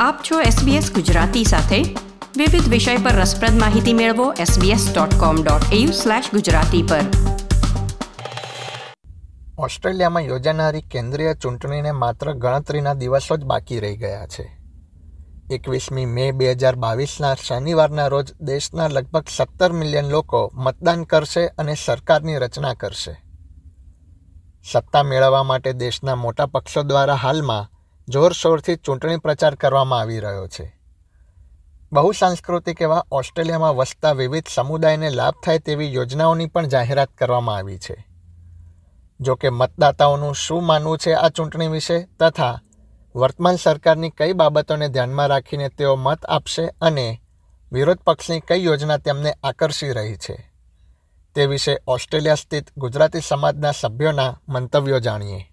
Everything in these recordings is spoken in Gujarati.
આપ છો SBS ગુજરાતી સાથે. વિવિધ વિષય પર રસપ્રદ માહિતી મેળવો sbs.com.au/gujarati પર. ઓસ્ટ્રેલિયામાં યોજાનારી કેન્દ્રીય ચૂંટણીને માત્ર ગણતરીના દિવસો જ બાકી રહી ગયા છે. એકવીસમી મે બે હજાર બાવીસના શનિવારના રોજ દેશના લગભગ સત્તર મિલિયન લોકો મતદાન કરશે અને સરકારની રચના કરશે. સત્તા મેળવવા માટે દેશના મોટા પક્ષો દ્વારા હાલમાં જોરશોરથી ચૂંટણી પ્રચાર કરવામાં આવી રહ્યો છે. બહુ સાંસ્કૃતિક એવા ઓસ્ટ્રેલિયામાં વસતા વિવિધ સમુદાયને લાભ થાય તેવી યોજનાઓની પણ જાહેરાત કરવામાં આવી છે. જો કે મતદાતાઓનું શું માનવું છે આ ચૂંટણી વિશે તથા વર્તમાન સરકારની કઈ બાબતોને ધ્યાનમાં રાખીને તેઓ મત આપશે અને વિરોધ પક્ષની કઈ યોજના તેમને આકર્ષી રહી છે. તે વિશે ઓસ્ટ્રેલિયા સ્થિત ગુજરાતી સમાજના સભ્યોના મંતવ્યો જાણીએ.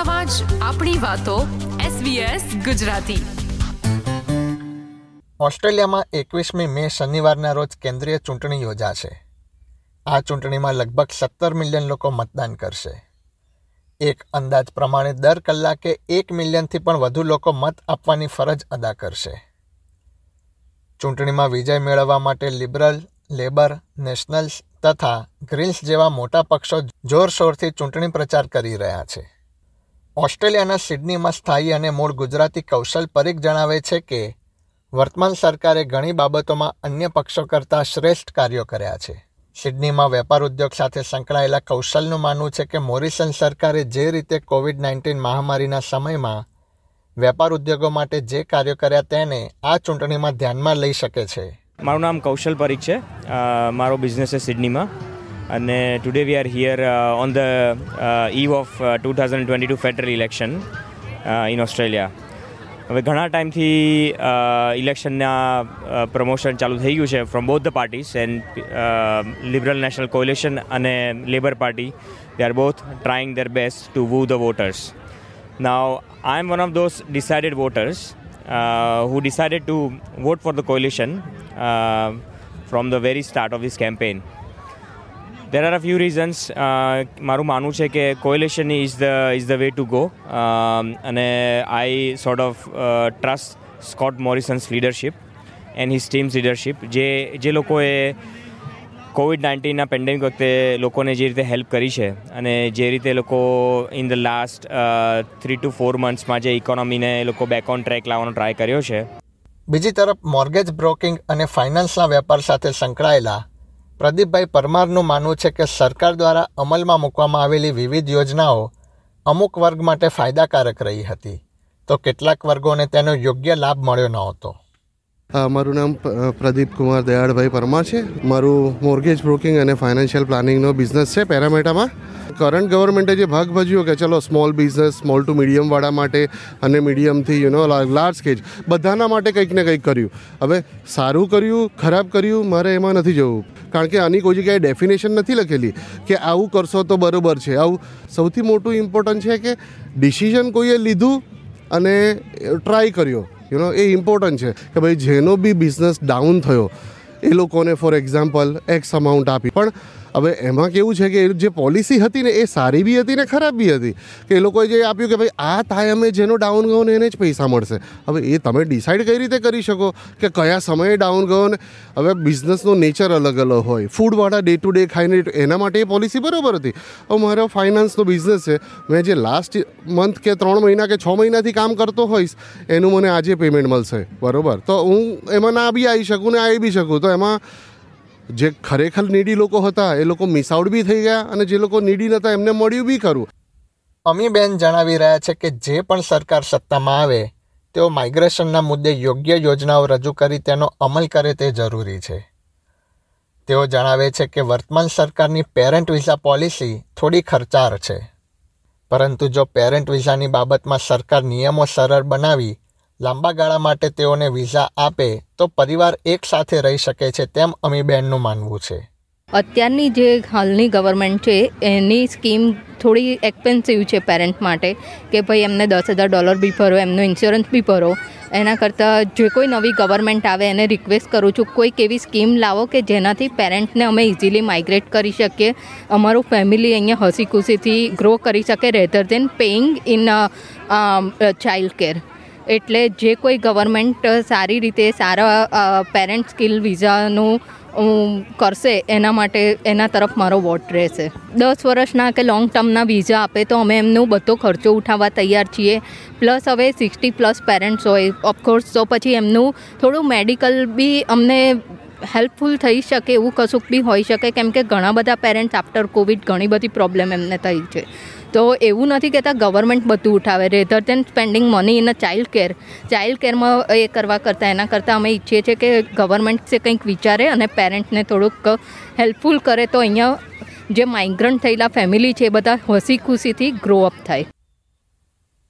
સમાજ આપણી વાતો SBS ગુજરાતી. ઓસ્ટ્રેલિયામાં એકવીસમી મે શનિવારના રોજ કેન્દ્રીય ચૂંટણી યોજાશે. આ ચૂંટણીમાં લગભગ સત્તર મિલિયન લોકો મતદાન કરશે. એક અંદાજ પ્રમાણે દર કલાકે એક મિલિયનથી પણ વધુ લોકો મત આપવાની ફરજ અદા કરશે. ચૂંટણીમાં વિજય મેળવવા માટે લિબરલ, લેબર, નેશનલ્સ તથા ગ્રીન્સ જેવા મોટા પક્ષો જોરશોરથી ચૂંટણી પ્રચાર કરી રહ્યા છે. ઓસ્ટ્રેલિયાના સિડનીમાં સ્થાયી અને મૂળ ગુજરાતી કૌશલ પરીખ જણાવે છે કે, વર્તમાન સરકારે ઘણી બાબતોમાં અન્ય પક્ષો કરતાં શ્રેષ્ઠ કાર્યો કર્યા છે. સિડનીમાં વેપાર ઉદ્યોગ સાથે સંકળાયેલા કૌશલનું માનવું છે કે, મોરિસન સરકારે જે રીતે કોવિડ નાઇન્ટીન મહામારીના સમયમાં વેપાર ઉદ્યોગો માટે જે કાર્યો કર્યા તેને આ ચૂંટણીમાં ધ્યાનમાં લઈ શકે છે. મારું નામ કૌશલ પરીખ છે. મારો બિઝનેસ છે સિડનીમાં. અને today we are here on the eve of two thousand twenty two federal election in Australia હવે ઘણા ટાઈમથી ઇલેક્શનના પ્રમોશન ચાલુ થઈ ગયું છે from both the parties and liberal national coalition અને Labor party they are both trying their best to woo the voters now I am one of those decided voters who decided to vote for the coalition uh, from the very start of this campaign. There are a few reasons. મારું માનવું છે કે coalition is the is the way to go અને I sort of trust Scott Morrison's leadership and his team's leadership જે જે લોકોએ કોવિડ નાઇન્ટીનના પેન્ડેમિક વખતે લોકોને જે રીતે હેલ્પ કરી છે અને જે રીતે લોકો in the last three to four મંથ્સમાં જે ઇકોનોમીને લોકો બેક ઓન ટ્રેક લાવવાનો ટ્રાય કર્યો છે. બીજી તરફ મોર્ગેજ બ્રોકિંગ અને ફાઇનાન્સના વેપાર સાથે સંકળાયેલા પ્રદીપભાઈ પરમારનું માનવું છે કે સરકાર દ્વારા અમલમાં મૂકવામાં આવેલી વિવિધ યોજનાઓ અમુક વર્ગ માટે ફાયદાકારક રહી હતી. તો કેટલાક વર્ગોને તેનો યોગ્ય લાભ મળ્યો નહોતો. મારું નામ પ્રદીપ કુમાર દયાળભાઈ પરમાર છે. મારું મોર્ગેજ બ્રોકિંગ અને ફાઇનાન્શિયલ પ્લાનિંગનો બિઝનેસ છે પેરામેટામાં. કરંટ ગવર્મેન્ટે જે ભાગ ભજ્યો કે ચલો સ્મોલ બિઝનેસ સ્મોલ ટુ મીડિયમવાળા માટે અને મીડિયમથી યુ નો લાર્જ સ્કેજ બધાના માટે કંઈક ને કંઈક કર્યું. હવે સારું કર્યું, ખરાબ કર્યું, મારે એમાં નથી જવું. કારણ કે આની કોઈ જગ્યાએ ડેફિનેશન નથી લખેલી કે આવું કરશો તો બરાબર છે. આવું સૌથી મોટું ઇમ્પોર્ટન્ટ છે કે ડિસિઝન કોઈએ લીધું અને ટ્રાય કર્યો. યુ નો એ ઇમ્પોર્ટન્ટ છે કે ભાઈ જેનો બી બિઝનેસ ડાઉન થયો, એ લોકોને ફોર એક્ઝામ્પલ એક્સ અમાઉન્ટ આપી. પણ હવે એમાં કેવું છે કે જે પોલિસી હતી ને, એ સારી બી હતી ને, ખરાબ બી હતી. કે એ લોકોએ જે આપ્યું કે ભાઈ, આ થાય અમે જેનો ડાઉન ગયો ને, એને જ પૈસા મળશે. હવે એ તમે ડિસાઇડ કઈ રીતે કરી શકો? કે કયા સમયે ડાઉન ગયો ને? હવે બિઝનેસનો નેચર અલગ અલગ હોય. ફૂડવાળા ડે ટુ ડે ખાઈને એના માટે એ પોલિસી બરાબર હતી. હવે મારો ફાઇનાન્સનો બિઝનેસ છે. મેં જે લાસ્ટ મંથ કે ત્રણ મહિના કે છ મહિનાથી કામ કરતો હોઈશ, એનું મને આજે પેમેન્ટ મળશે. બરાબર? તો હું એમાં ના બી આવી શકું ને આવી બી શકું. તો એમાં જે ખરેખર નીડી લોકો હતા, એ લોકો મિસ આઉટ બી થઈ ગયા અને જે લોકો નીડી નહોતા એમને મળ્યું બી ખરું. અમીબેન જણાવી રહ્યા છે કે જે પણ સરકાર સત્તામાં આવે, તેઓ માઇગ્રેશનના મુદ્દે યોગ્ય યોજનાઓ રજૂ કરી તેનો અમલ કરે તે જરૂરી છે. તેઓ જણાવે છે કે વર્તમાન સરકારની પેરેન્ટ વિઝા પોલિસી થોડી ખર્ચાળ છે. પરંતુ જો પેરેન્ટ વિઝાની બાબતમાં સરકાર નિયમો સરળ બનાવી લાંબા ગાળા માટે તેઓને વિઝા આપે તો પરિવાર એક સાથે રહી શકે છે તેમ અમીબેનનું માનવું છે. અત્યારની જે હાલની ગવર્મેન્ટ છે, એની સ્કીમ થોડી એક્સપેન્સિવ છે પેરેન્ટ માટે, કે ભાઈ એમને દસ હજાર ડોલર બી ભરો, એમનો ઇન્સ્યોરન્સ બી ભરો. એના કરતાં જે કોઈ નવી ગવર્મેન્ટ આવે એને રિક્વેસ્ટ કરું છું કોઈક એવી સ્કીમ લાવો કે જેનાથી પેરેન્ટને અમે ઇઝીલી માઇગ્રેટ કરી શકીએ, અમારું ફેમિલી અહીંયા હસી ખુશીથી ગ્રો કરી શકે rather than paying in child care એટલે જે કોઈ ગવર્મેન્ટ સારી રીતે સારા પેરેન્ટ સ્કિલ વિઝાનું કરશે, એના માટે, એના તરફ મારો વોટ રહેશે. દસ વર્ષના કે લોંગ ટર્મના વિઝા આપે તો અમે એમનો બધો ખર્ચો ઉઠાવવા તૈયાર છીએ. પ્લસ હવે સિક્સટી પ્લસ પેરેન્ટ્સ હોય. ઓફકોર્સ તો પછી એમનું થોડું મેડિકલ બી અમને હેલ્પફુલ થઈ શકે એવું કશુંક બી હોઈ શકે. કેમ કે ઘણા બધા પેરેન્ટ્સ આફ્ટર કોવિડ ઘણી બધી પ્રોબ્લેમ એમને થઈ છે. તો એવું નથી કહેતા ગવર્મેન્ટ બધું ઉઠાવે. Rather than spending money in a child care. Child કેરમાં એ કરવા કરતાં, એના કરતાં અમે ઈચ્છીએ છીએ કે ગવર્મેન્ટ છે કંઈક વિચારે અને પેરેન્ટ્સને થોડુંક હેલ્પફુલ કરે. તો અહીંયા જે માઇગ્રન્ટ થયેલા ફેમિલી છે એ બધા હસી ખુશીથી ગ્રો અપ થાય.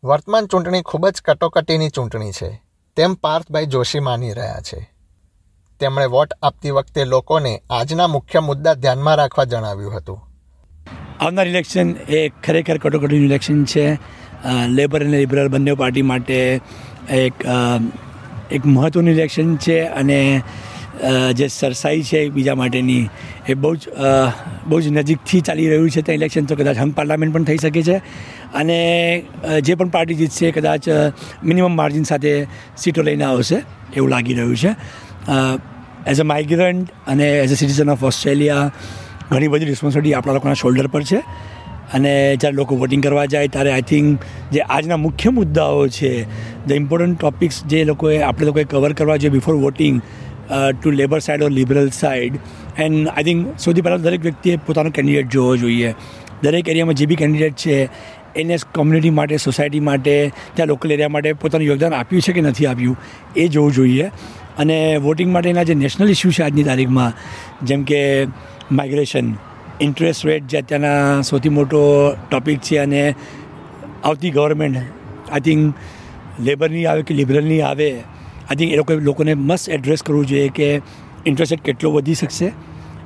વર્તમાન ચૂંટણી ખૂબ જ કટોકટીની ચૂંટણી છે. તેમ પાર્થભાઈ જોશી માની રહ્યા છે. તેમણે વોટ આપતી વખતે લોકોને આજના મુખ્ય મુદ્દા ધ્યાનમાં રાખવા જણાવ્યું હતું. આવનાર ઇલેક્શન એ ખરેખર કટોકટીનું ઇલેક્શન છે. લેબર અને લિબરલ બંને પાર્ટી માટે એક એક મહત્ત્વનું ઇલેક્શન છે અને જે સરસાઈ છે એકબીજા માટેની એ બહુ જ બહુ જ નજીકથી ચાલી રહ્યું છે. ત્યાં ઇલેક્શન તો કદાચ હંગ પાર્લામેન્ટ પણ થઈ શકે છે. અને જે પણ પાર્ટી જીતશે કદાચ મિનિમમ માર્જિન સાથે સીટો લઈને આવશે એવું લાગી રહ્યું છે. એઝ અ માઇગ્રન્ટ અને as a citizen of Australia ઘણી બધી રિસ્પોન્સિબિલિટી આપણા લોકોના શોલ્ડર પર છે. અને જ્યારે લોકો વોટિંગ કરવા જાય, ત્યારે આઈ થિંક જે આજના મુખ્ય મુદ્દાઓ છે ધ ઇમ્પોર્ટન્ટ ટોપિક્સ જે લોકોએ, આપણે લોકોએ કવર કરવા જોઈએ before voting to Labor side or liberal side and I think સૌથી પહેલાં દરેક વ્યક્તિએ પોતાનો કેન્ડિડેટ જોવો જોઈએ. દરેક એરિયામાં જે બી કેન્ડિડેટ છે, એને કોમ્યુનિટી માટે સોસાયટી માટે, ત્યાં લોકલ એરિયા માટે પોતાનું યોગદાન આપ્યું છે કે નથી આપ્યું, એ જોવું જોઈએ. અને વોટિંગ માટેના જે નેશનલ ઇસ્યુ છે આજની તારીખમાં, જેમ કે માઇગ્રેશન ઇન્ટરેસ્ટ રેટ જે અત્યારના સૌથી મોટો ટોપિક છે અને આવતી ગવર્મેન્ટ આઈ થિંક લેબરની આવે કે લિબરલની આવે આઈ થિંક એ લોકો, લોકોને મસ્ત એડ્રેસ કરવું જોઈએ કે ઇન્ટરેસ્ટ રેટ કેટલો વધી શકશે.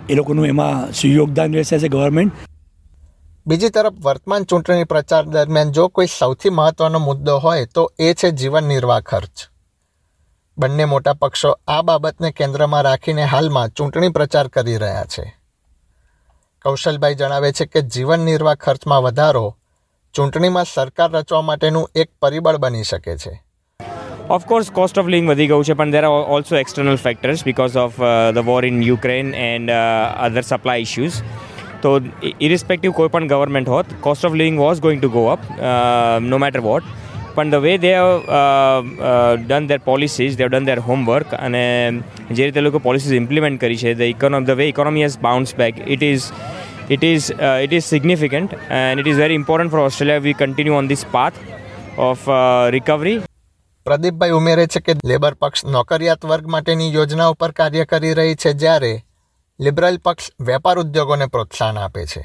એ લોકોનું એમાં શું યોગદાન રહેશે એઝ ગવર્મેન્ટ બીજી તરફ, વર્તમાન ચૂંટણી પ્રચાર દરમિયાન જો કોઈ સૌથી મહત્વનો મુદ્દો હોય તો એ છે જીવન નિર્વાહ ખર્ચ. બંને મોટા પક્ષો આ બાબતને કેન્દ્રમાં રાખીને હાલમાં ચૂંટણી પ્રચાર કરી રહ્યા છે. કૌશલભાઈ જણાવે છે કે જીવન નિર્વાહ ખર્ચમાં વધારો ચૂંટણીમાં સરકાર રચવા માટેનું એક પરિબળ બની શકે છે. ઓફકોર્સ કોસ્ટ ઓફ લિવિંગ વધી ગયું છે, પણ there are also external factors because of the war in Ukraine and other supply issues તો ઇરિસ્પેક્ટિવ કોઈ પણ ગવર્મેન્ટ હોત cost of living was going to go up no matter what પણ the way they have done their policies they done their homework અને જે રીતે લોકો પોલિસીઝ ઇમ્પ્લિમેન્ટ કરી છે the economy the way economy has bounce back it is it is it is significant and it is very important for Australia we continue on this path of uh, Pradeepbhai ઉમેરે છે કે લેબર પક્ષ નોકરિયાત વર્ગ માટેની યોજના ઉપર કાર્ય કરી રહી છે જ્યારે લિબરલ પક્ષ વેપાર ઉદ્યોગોને પ્રોત્સાહન આપે છે.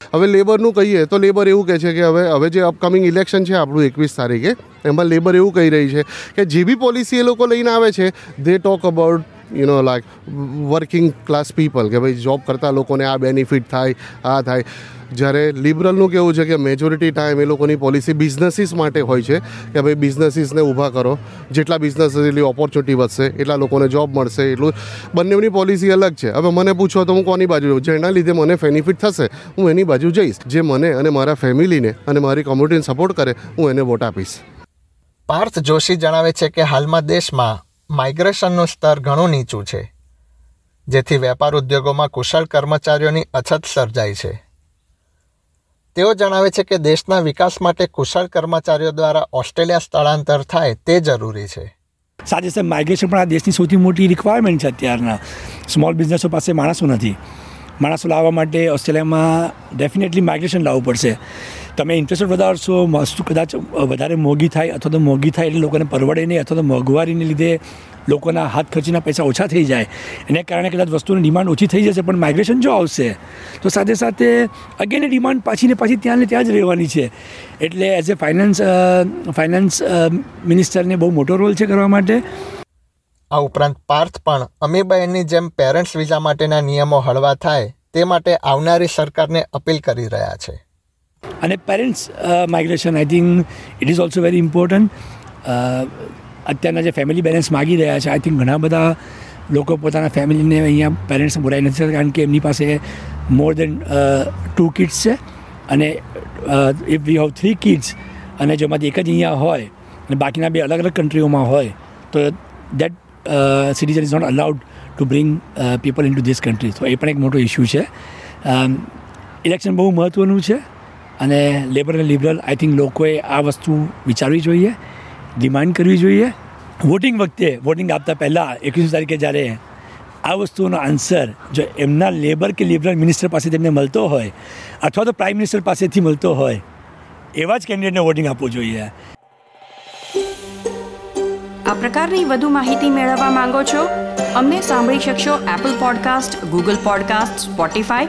હવે લેબરનું કહીએ તો લેબર એવું કહે છે કે હવે હવે જે અપકમિંગ ઇલેક્શન છે આપણું એકવીસ તારીખે, એમાં લેબર એવું કહી રહી છે કે જે બી પોલિસી એ લોકો લઈને આવે છે they talk about you know like working class people કે ભાઈ જોબ કરતા લોકોને આ બેનિફિટ થાય, આ થાય. જ્યારે લિબરલનું કેવું છે કે મેજોરિટી ટાઈમ એ લોકોની પોલિસી બિઝનેસીસ માટે હોય છે, કે ભાઈ બિઝનેસીસને ઊભા કરો. જેટલા બિઝનેસ એટલી ઓપોર્ચ્યુનિટી વધશે, એટલા લોકોને જોબ મળશે, એટલું. બંનેની પોલિસી અલગ છે. હવે મને પૂછો તો હું કોની બાજુ જઉં જેના લીધે મને બેનિફિટ થશે, હું એની બાજુ જઈશ. જે મને અને મારા ફેમિલીને અને મારી કોમ્યુનિટીને સપોર્ટ કરે, હું એને વોટ આપીશ. પાર્થ જોશી જણાવે છે કે હાલમાં દેશમાં માઇગ્રેશનનું સ્તર ઘણું નીચું છે, જેથી વેપાર ઉદ્યોગોમાં કુશળ કર્મચારીઓની અછત સર્જાય છે. તેઓ જણાવે છે કે દેશના વિકાસ માટે કુશળ કર્મચારીઓ દ્વારા ઓસ્ટ્રેલિયા સ્થળાંતર થાય તે જરૂરી છે. સાથે સાથે માઇગ્રેશન પણ આ દેશની સૌથી મોટી રિક્વાયરમેન્ટ છે અત્યારના. સ્મોલ બિઝનેસો પાસે માણસો નથી. માણસો લાવવા માટે ઓસ્ટ્રેલિયામાં ડેફિનેટલી માઇગ્રેશન લાવવું પડશે. તમે ઇન્ટરેસ્ટ વધારશો વસ્તુ કદાચ વધારે મોંઘી થાય અથવા તો મોંઘી થાય એટલે લોકોને પરવડે નહીં અથવા તો મોંઘવારીને લીધે લોકોના હાથ ખર્ચીના પૈસા ઓછા થઈ જાય. એને કારણે કદાચ વસ્તુની ડિમાન્ડ ઓછી થઈ જશે, પણ માઇગ્રેશન જો આવશે, તો સાથે સાથે અગેન ડિમાન્ડ પાછી ને પાછી ત્યાં ને ત્યાં જ રહેવાની છે. એટલે એઝ એ ફાઇનાન્સ ફાઇનાન્સ મિનિસ્ટરને બહુ મોટો રોલ છે કરવા માટે. આ ઉપરાંત પાર્થ પણ અમીબાઈની જેમ પેરેન્ટ્સ વિઝા માટેના નિયમો હળવા થાય, તે માટે આવનારી સરકારને અપીલ કરી રહ્યા છે. અને parents migration I think it is also very important અત્યારના જે ફેમિલી બેલેન્સ માગી રહ્યા છે આઈ થિંક ઘણા બધા લોકો પોતાના ફેમિલીને અહીંયા પેરેન્ટ્સ બોલાવી નથી શકતા કારણ કે એમની પાસે મોર દેન ટુ કિડ્સ છે. અને if we have three kids અને જેમાંથી એક જ અહીંયા હોય અને બાકીના બે અલગ અલગ કન્ટ્રીઓમાં હોય, તો that citizen is not allowed to bring people in to this country તો એ પણ એક મોટો ઇસ્યુ છે. ઇલેક્શન બહુ મહત્ત્વનું છે. અને લેબર અને લિબરલ આઈ થિંક લોકોએ આ વસ્તુ વિચારવી જોઈએ ડિમાન્ડ કરવી જોઈએ. વોટિંગ વખતે વોટિંગ આપતા પહેલાં, એકવીસ તારીખે જ્યારે આ વસ્તુનો આન્સર જો એમના લેબર કે લિબરલ મિનિસ્ટર પાસે તેમને મળતો હોય, અથવા તો પ્રાઇમ મિનિસ્ટર પાસેથી મળતો હોય, એવા જ કેન્ડિડેટને વોટિંગ આપવું જોઈએ. આ પ્રકારની વધુ માહિતી મેળવવા માંગો છો? અમને સાંભળી શકશો Apple podcast Google podcast Spotify